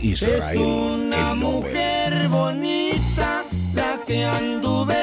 Israel, es una el mujer bonita, la que anduve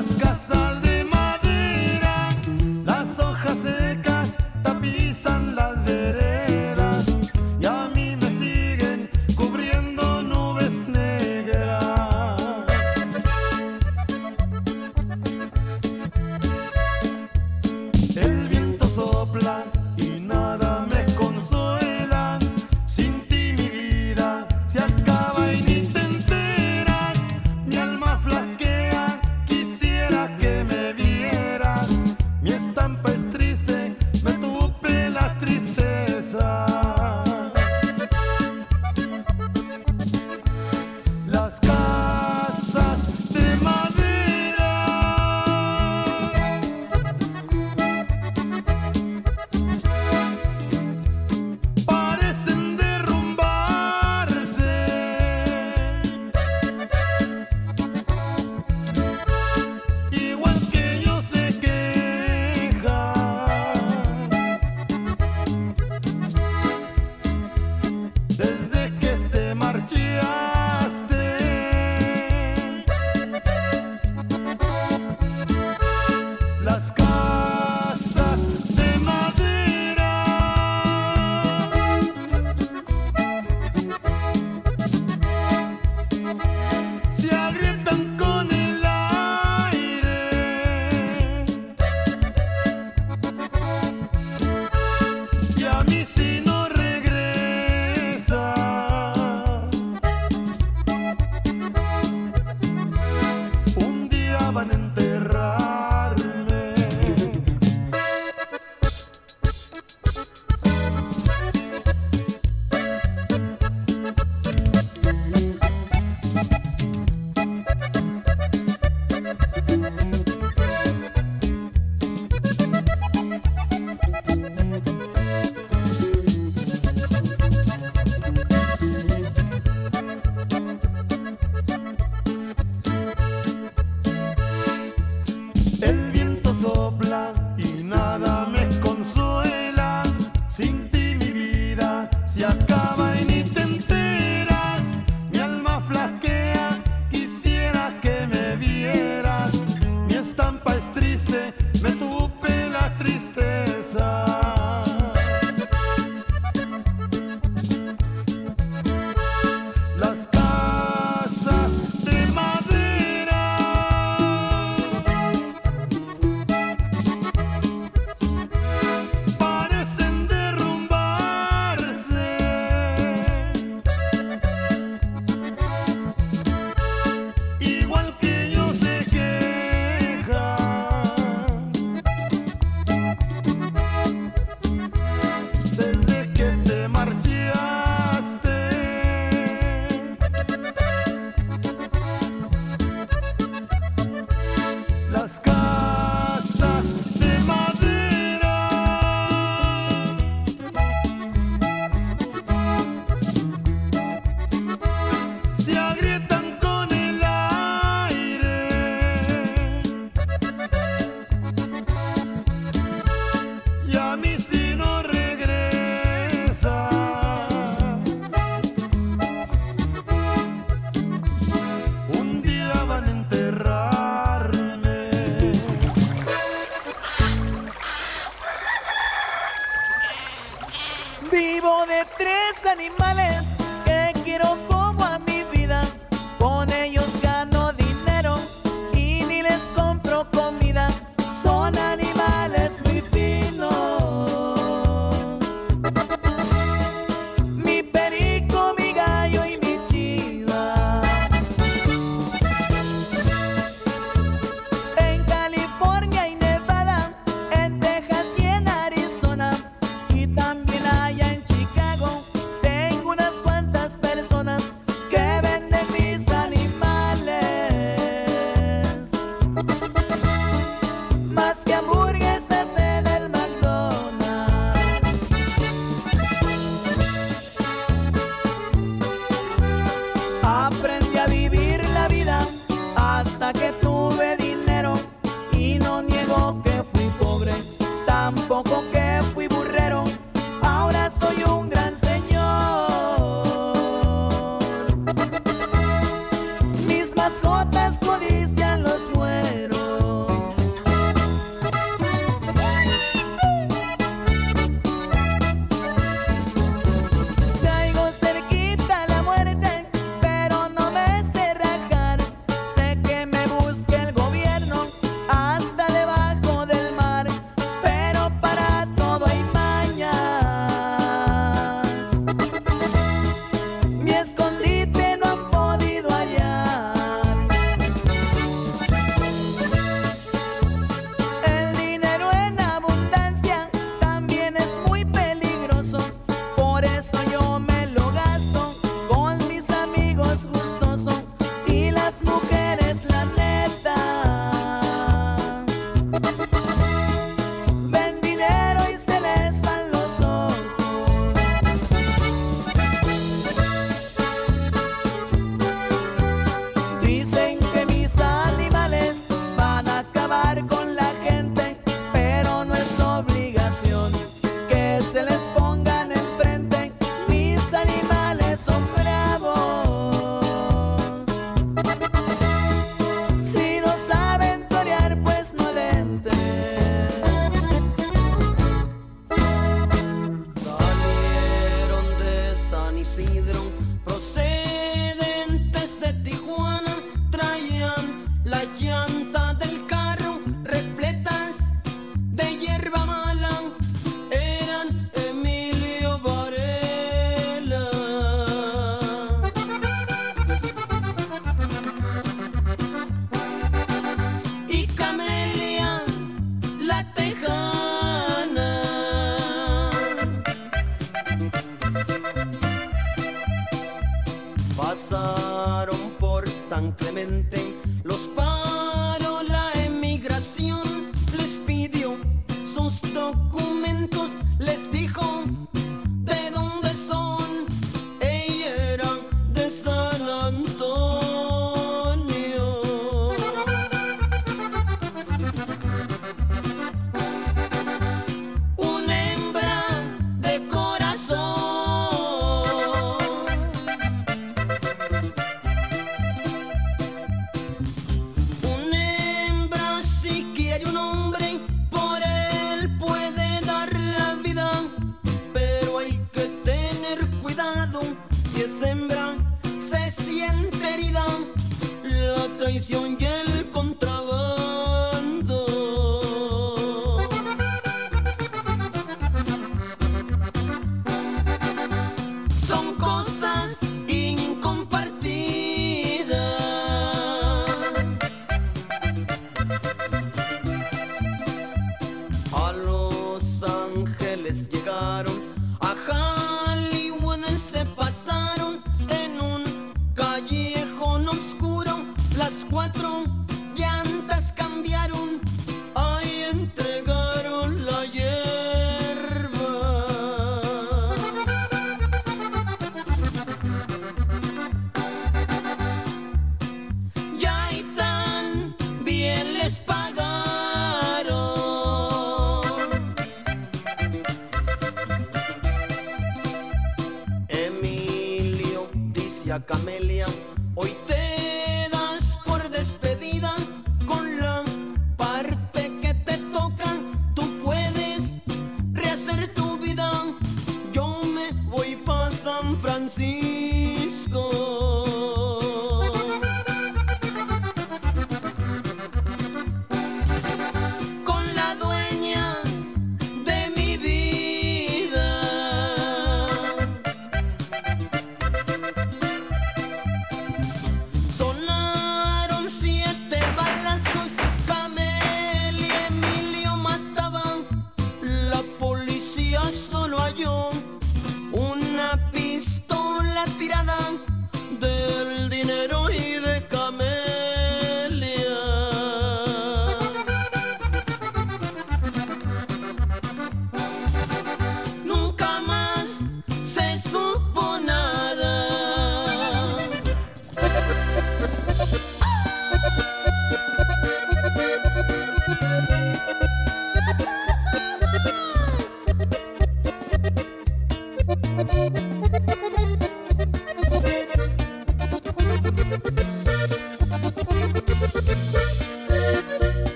las casas de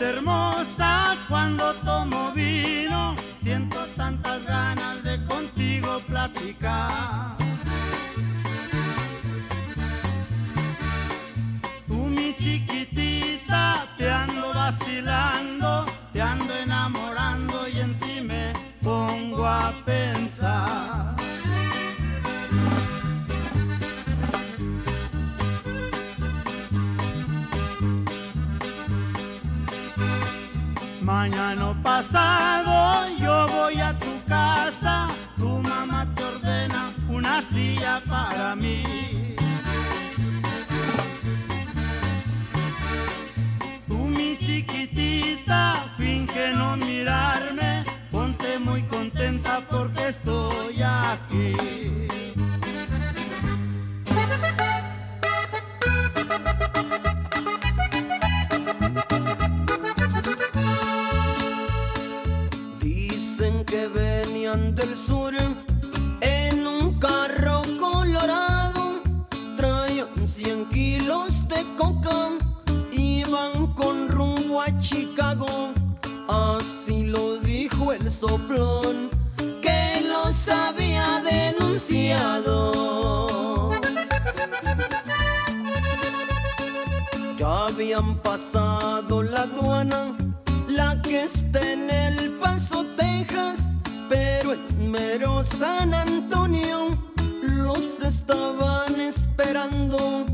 hermosa, cuando tomo la que está en el Paso, Texas pero en mero San Antonio los estaban esperando.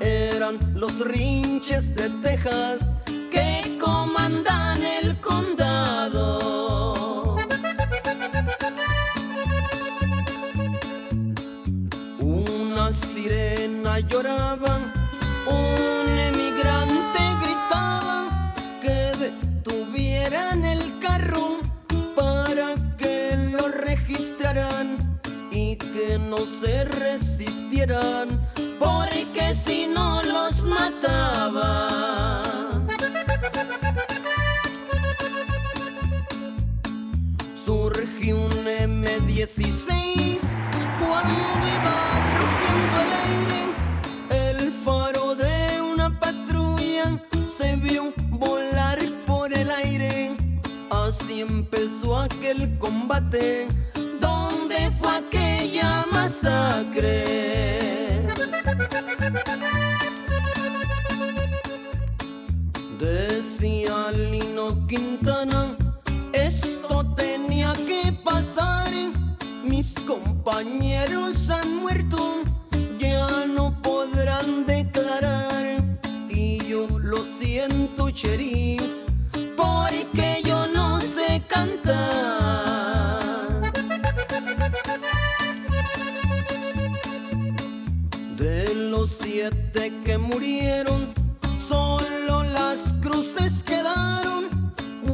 Eran los rinches de Texas que comandan el condado. Una sirena lloraba,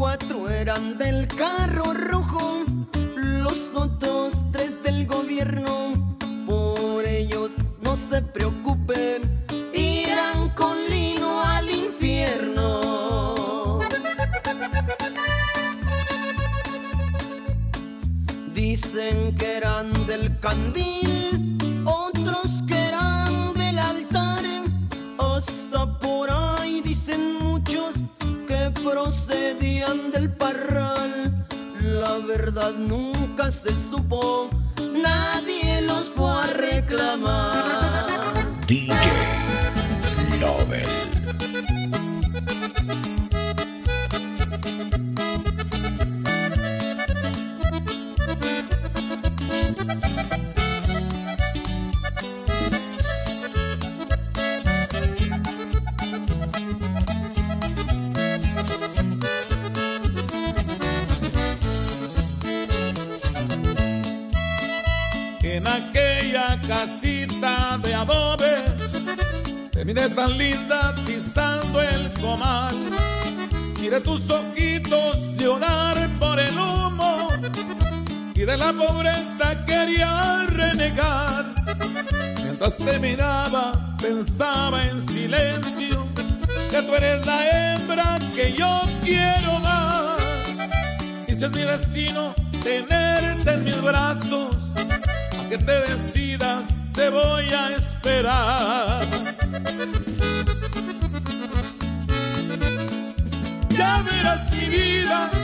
Cuatro eran del carro rojo, los otros tres del gobierno. Por ellos no se preocupen, irán con lino al infierno. Dicen que eran del candil nunca se supo, nadie los fue a reclamar. DJ Nobel. Te mire tan linda pisando el comal, y de tus ojitos llorar por el humo, y de la pobreza quería renegar. Mientras te miraba, pensaba en silencio, que tú eres la hembra que yo quiero más, y si es mi destino tenerte en mis brazos, que te decidas, te voy a esperar. Verás mi vida,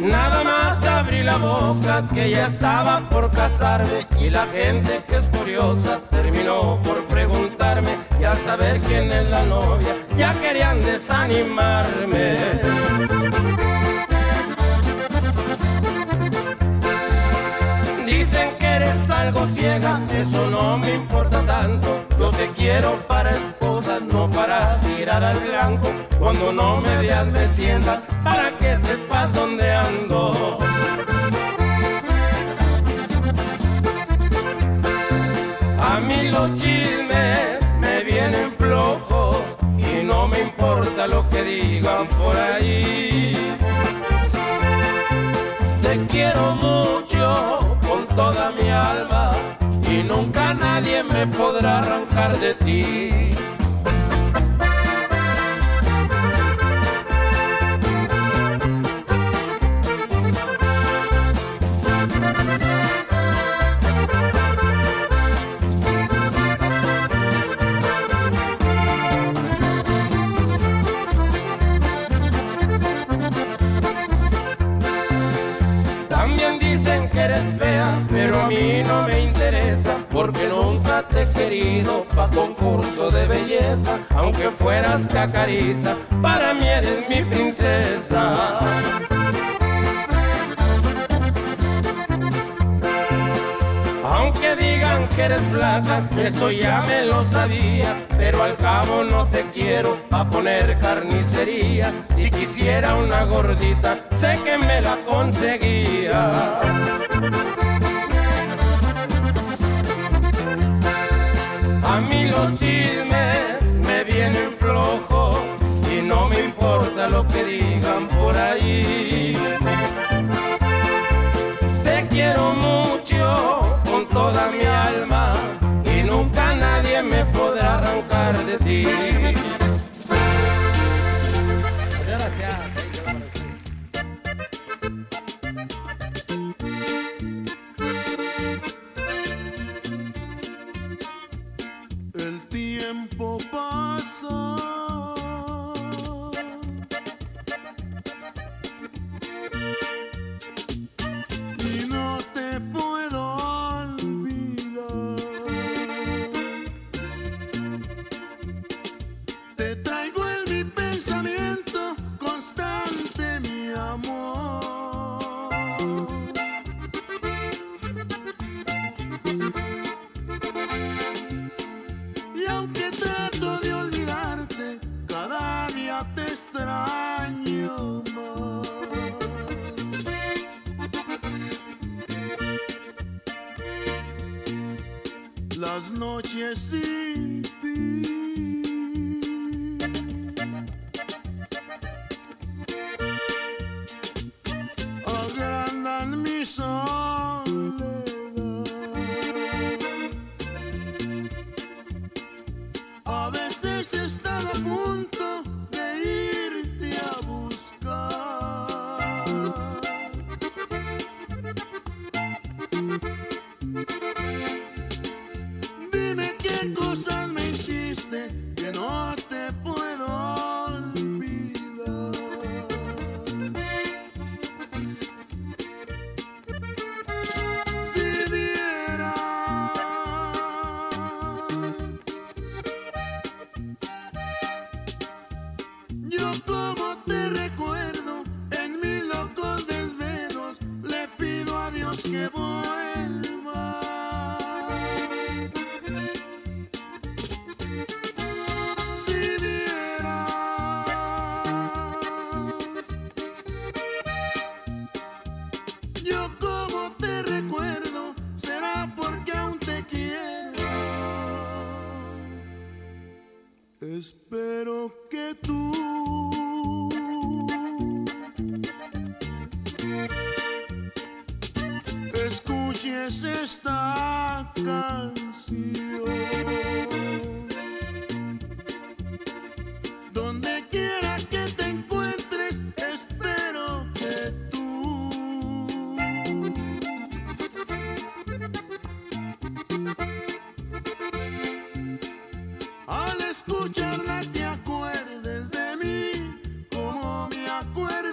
Nada más abrí la boca que ya estaba por casarme y la gente que es curiosa terminó por saber quién es la novia ya querían desanimarme. Dicen que eres algo ciega, eso no me importa tanto. Yo te quiero para esposa, no para tirar al blanco. Cuando no me veas de tienda, para que sepas dónde lo que digan por ahí. Te quiero mucho con toda mi alma y nunca nadie me podrá arrancar de ti. Aunque fueras cacariza, para mí eres mi princesa. Aunque digan que eres flaca, eso ya me lo sabía, pero al cabo no te quiero pa' poner carnicería. Si quisiera una gordita, sé que me la conseguía. A mí los me y no me importa lo que digan por ahí. Te quiero mucho con toda mi alma y nunca nadie me podrá arrancar de ti. song. Acuerdo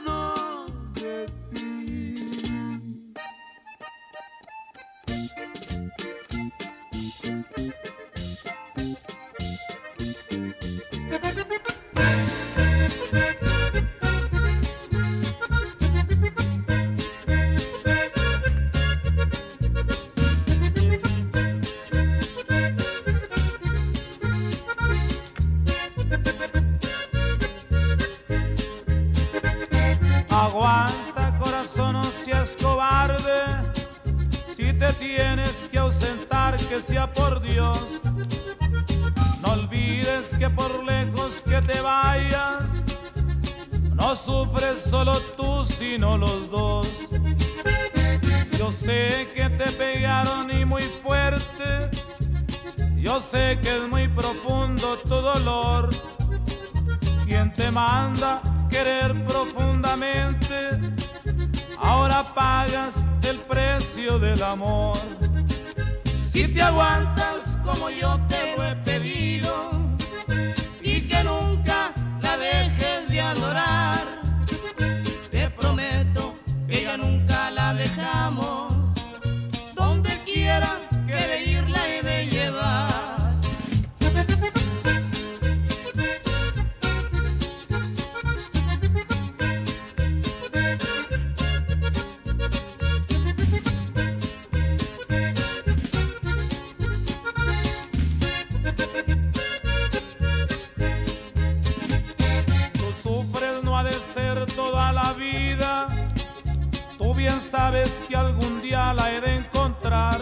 bien sabes que algún día la he de encontrar.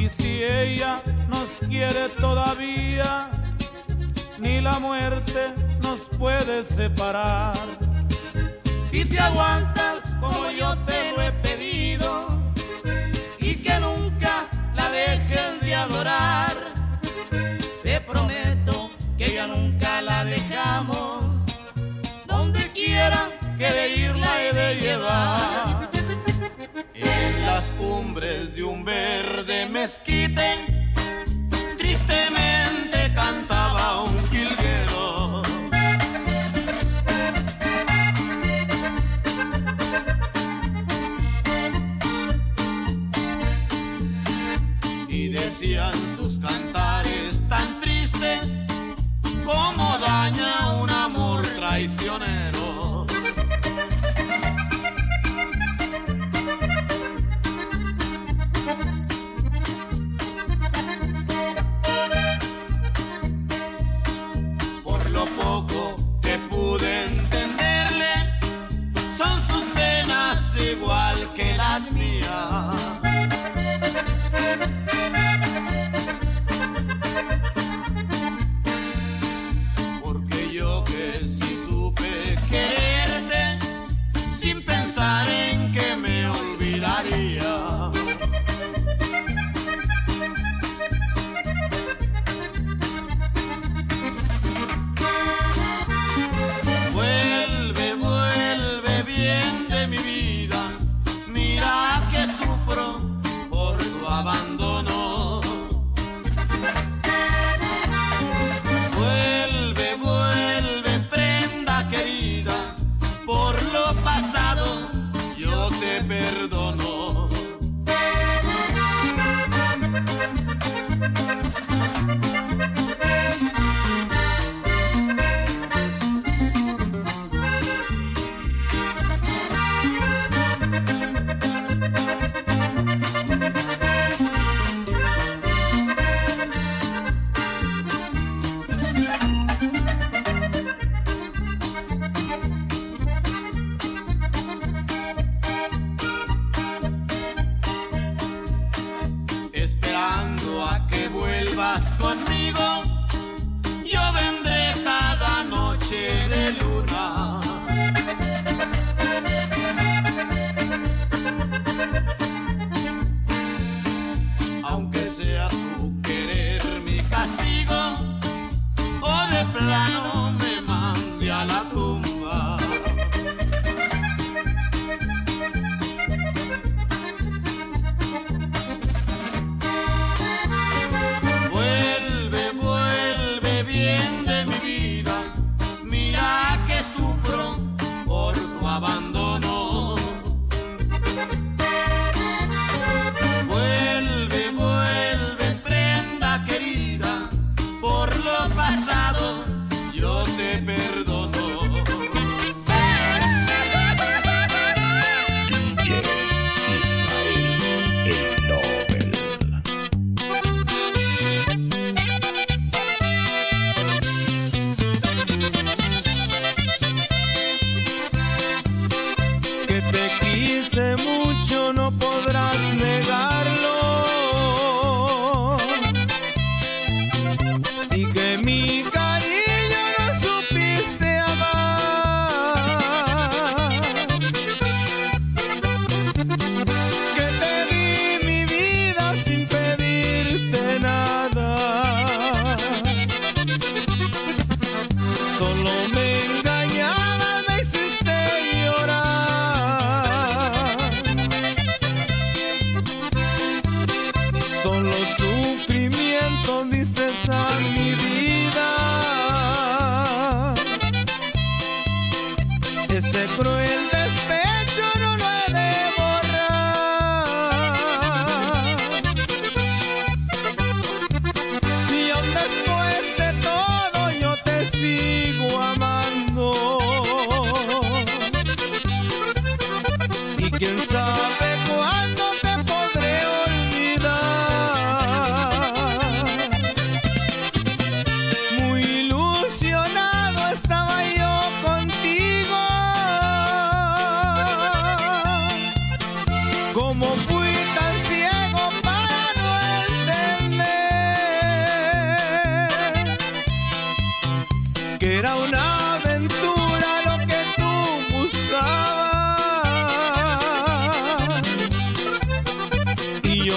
Y si ella nos quiere todavía, ni la muerte nos puede separar. Si te aguantas como yo te lo he pedido y que nunca la dejes de adorar, te prometo que ya nunca la dejamos en las cumbres de un verde mezquite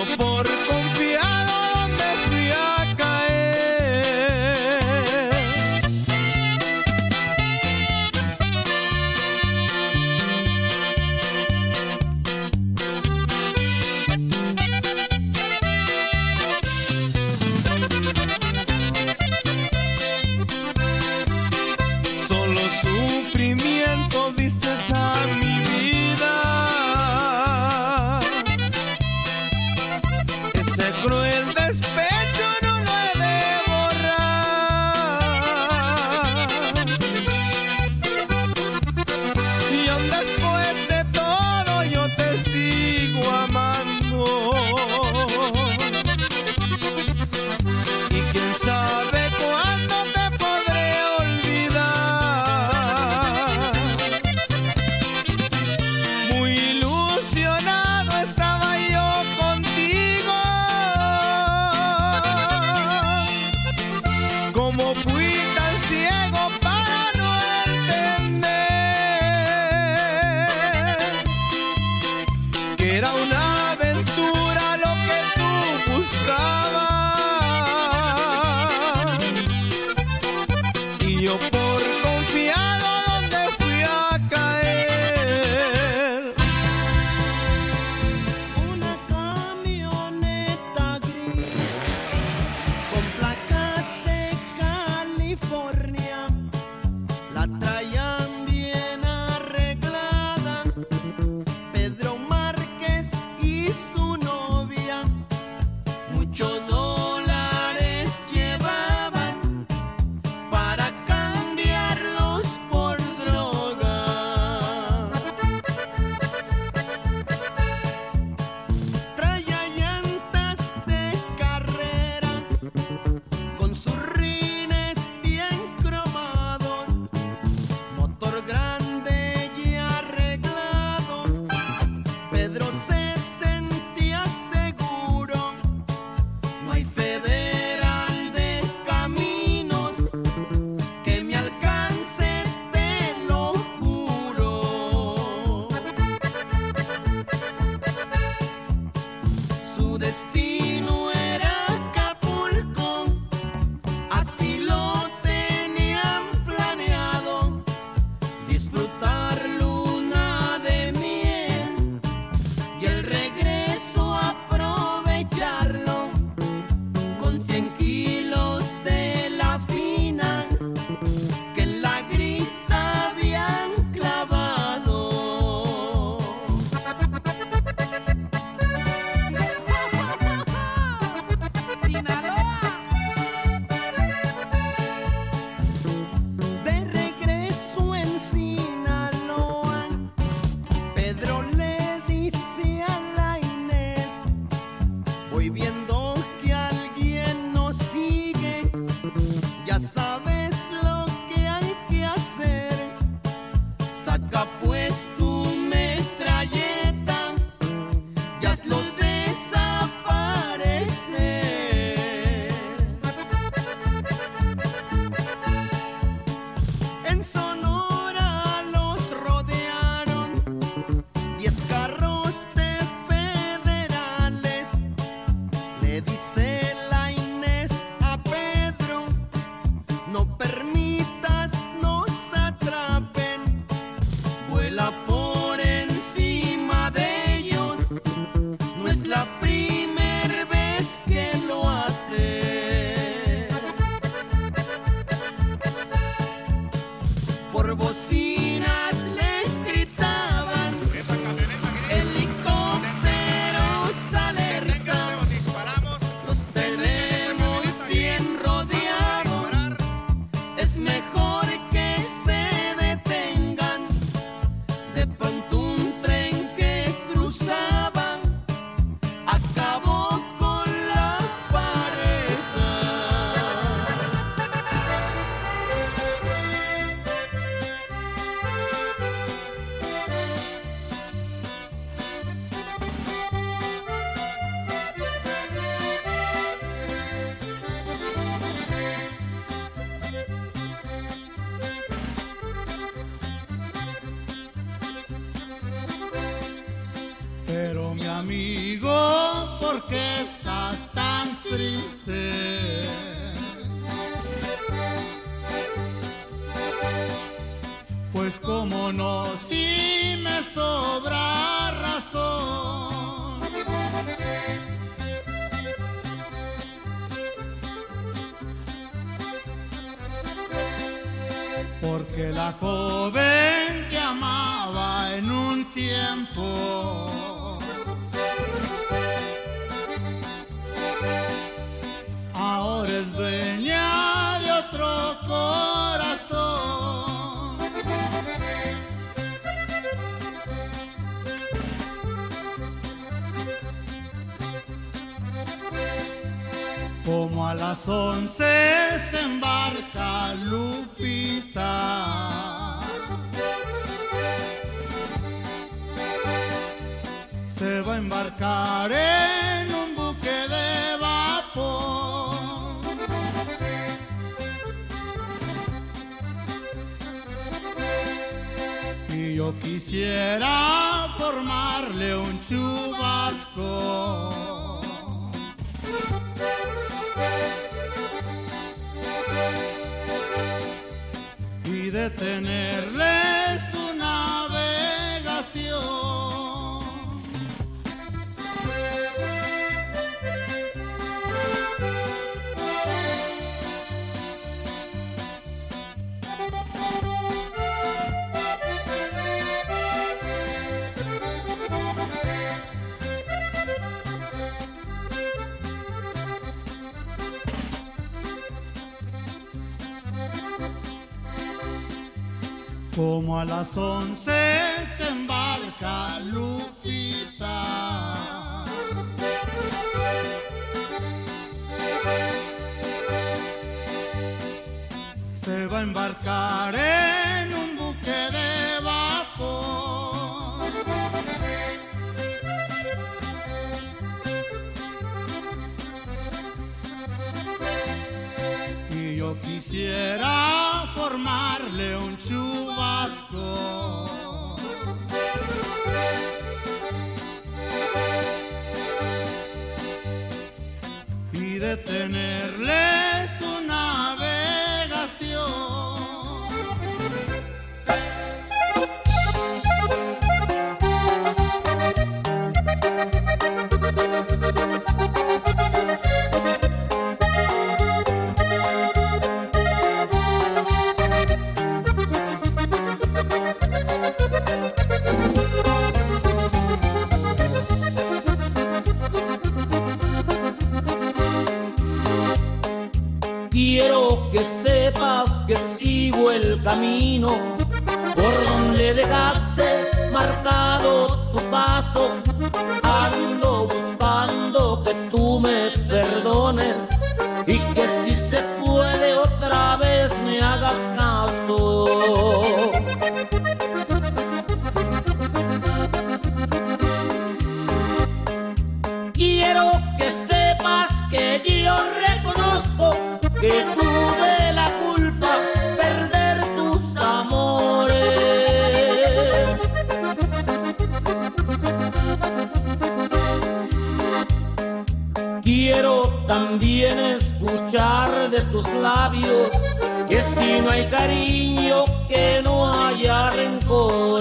es la Porque la joven que amaba en un tiempo las once se embarca Lupita. Se va a embarcar en un buque de vapor. Y yo quisiera formarle un chubasco. Y detenerle su navegación. Como a las once se embarca Lupita. Se va a embarcar en un buque de vapor. Y yo quisiera formarle un chubasco. Y no hay cariño, que no haya rencores.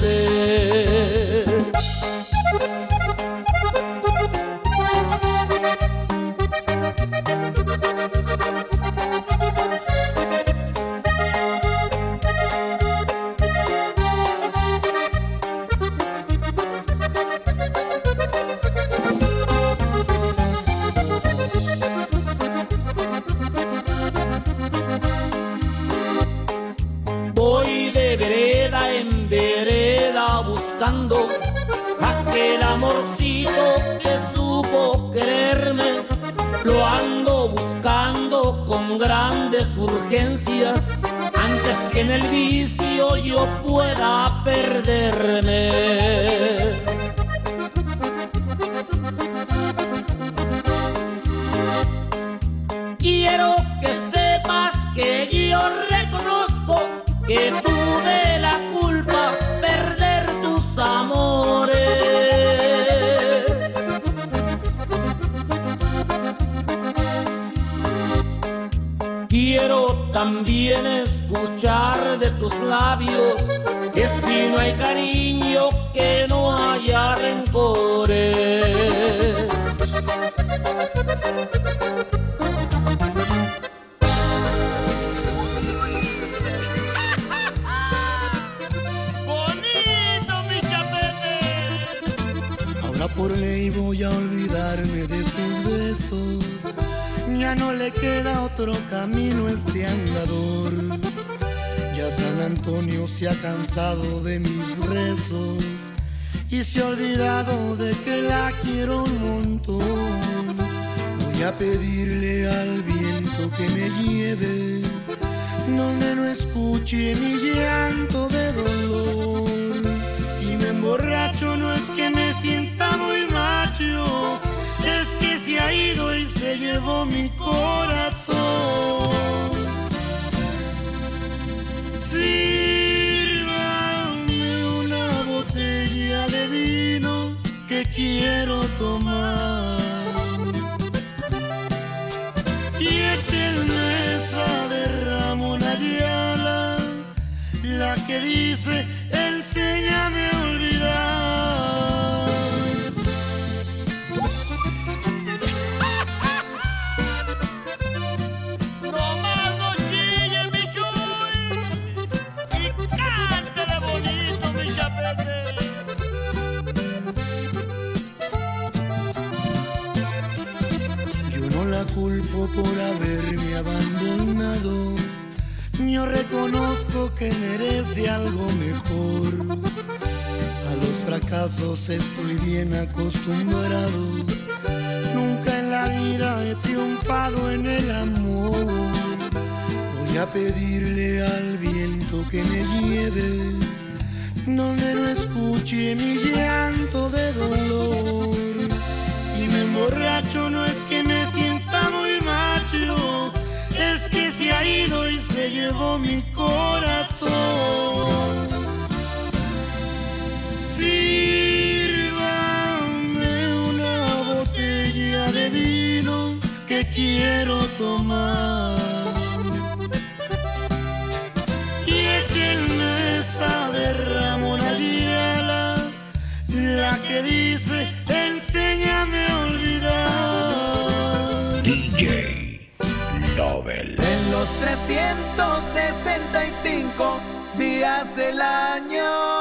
Antonio se ha cansado de mis rezos y se ha olvidado de que la quiero un montón. Voy a pedirle al viento que me lleve donde no escuche mi llanto de dolor. Si me emborracho no es que me sienta muy macho, es que se ha ido y se llevó mi corazón. Sírvame una botella de vino que quiero tomar. Y échenme esa de Ramón Ayala, la que dice, por haberme abandonado. Yo reconozco que merece algo mejor. A los fracasos estoy bien acostumbrado. Nunca en la vida he triunfado en el amor. Voy a pedirle al viento que me lleve donde no escuche mi llanto de dolor. Si me emborracho no es que ha ido y se llevó mi corazón. Sírvame una botella de vino que quiero tomar. 365 días del año.